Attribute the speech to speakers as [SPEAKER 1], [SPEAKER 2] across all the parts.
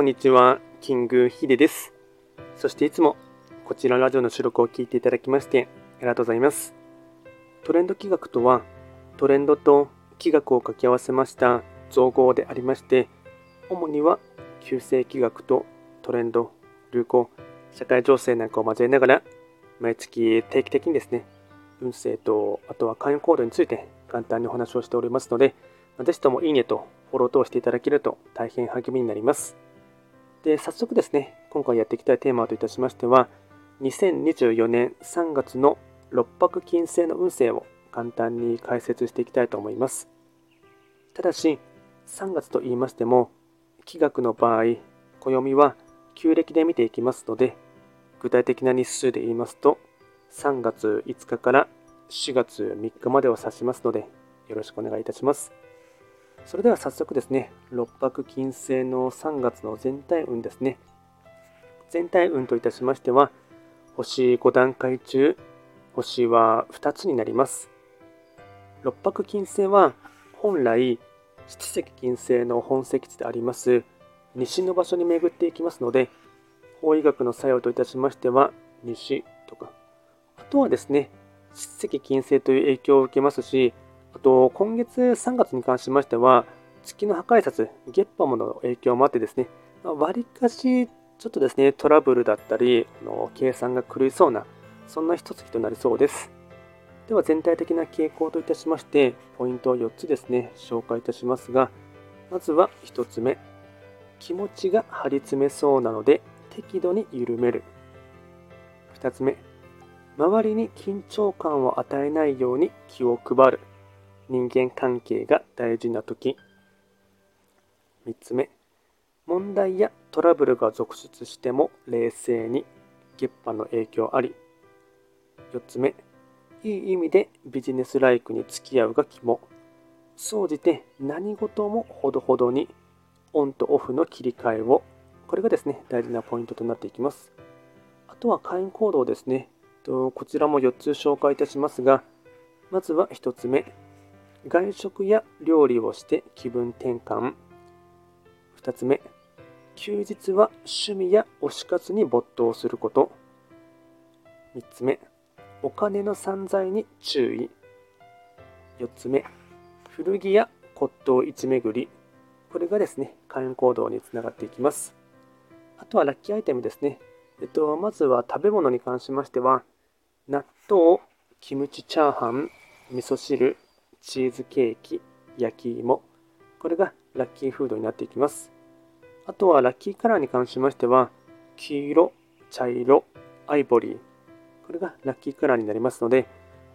[SPEAKER 1] こんにちは、キングヒデです。そしていつもこちらラジオの収録を聞いていただきましてありがとうございます。トレンド企画とは、トレンドと企画を掛け合わせました造語でありまして、主には旧世企画とトレンド、流行、社会情勢なんかを交えながら、毎月定期的にですね、運勢と、あとは会員行動について簡単にお話をしておりますので、ぜひともいいねとフォロー等していただけると大変励みになります。で、早速ですね、今回やっていきたいテーマといたしましては、2024年3月の6泊金星の運勢を簡単に解説していきたいと思います。ただし、3月と言いましても、気学の場合、暦は旧暦で見ていきますので、具体的な日数で言いますと、3月5日から4月3日までを指しますので、よろしくお願いいたします。それでは早速ですね、六白金星の3月の全体運ですね。全体運といたしましては、星5段階中、星は2つになります。六白金星は本来、七石金星の本石地であります西の場所に巡っていきますので、法医学の作用といたしましては、西とか、あとはですね、七石金星という影響を受けますし、と、今月3月に関しましては、月の破壊札、ゲッパモの影響もあってですね、わりかしちょっとですね、トラブルだったり、あの計算が狂いそうな、そんな一月となりそうです。では全体的な傾向といたしまして、ポイントを4つですね、紹介いたしますが、まずは1つ目、気持ちが張り詰めそうなので適度に緩める。2つ目、周りに緊張感を与えないように気を配る。人間関係が大事な時。3つ目。問題やトラブルが続出しても冷静に月波の影響あり。4つ目。いい意味でビジネスライクに付き合うが肝。総じて何事もほどほどにオンとオフの切り替えを。これがですね大事なポイントとなっていきます。あとは会員行動ですね。こちらも4つ紹介いたしますがまずは1つ目。外食や料理をして気分転換。2つ目、休日は趣味や推し活に没頭すること。3つ目、お金の散財に注意。4つ目、古着や骨董市巡り。これがですね、会員行動につながっていきます。あとはラッキーアイテムですね。えっと、まずは食べ物に関しましては、納豆、キムチチャーハン、味噌汁、チーズケーキ、焼き芋。これがラッキーフードになっていきます。あとはラッキーカラーに関しましては、黄色、茶色、アイボリー。これがラッキーカラーになりますので、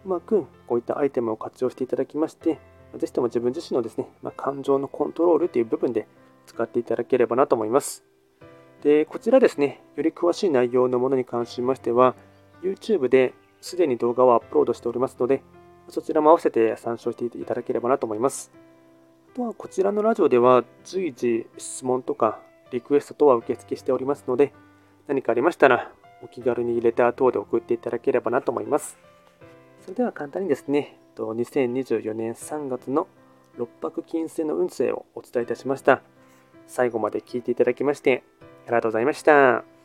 [SPEAKER 1] うまくこういったアイテムを活用していただきまして、ぜひとも自分自身のですね、まあ、感情のコントロールという部分で使っていただければなと思います。で、こちらですね、より詳しい内容のものに関しましては、YouTube ですでに動画をアップロードしておりますので、そちらも合わせて参照していただければなと思います。あとはこちらのラジオでは随時質問とかリクエスト等は受付しておりますので、何かありましたらお気軽にレター等で送っていただければなと思います。それでは簡単にですね、2024年3月の6泊金星の運勢をお伝えいたしました。最後まで聞いていただきましてありがとうございました。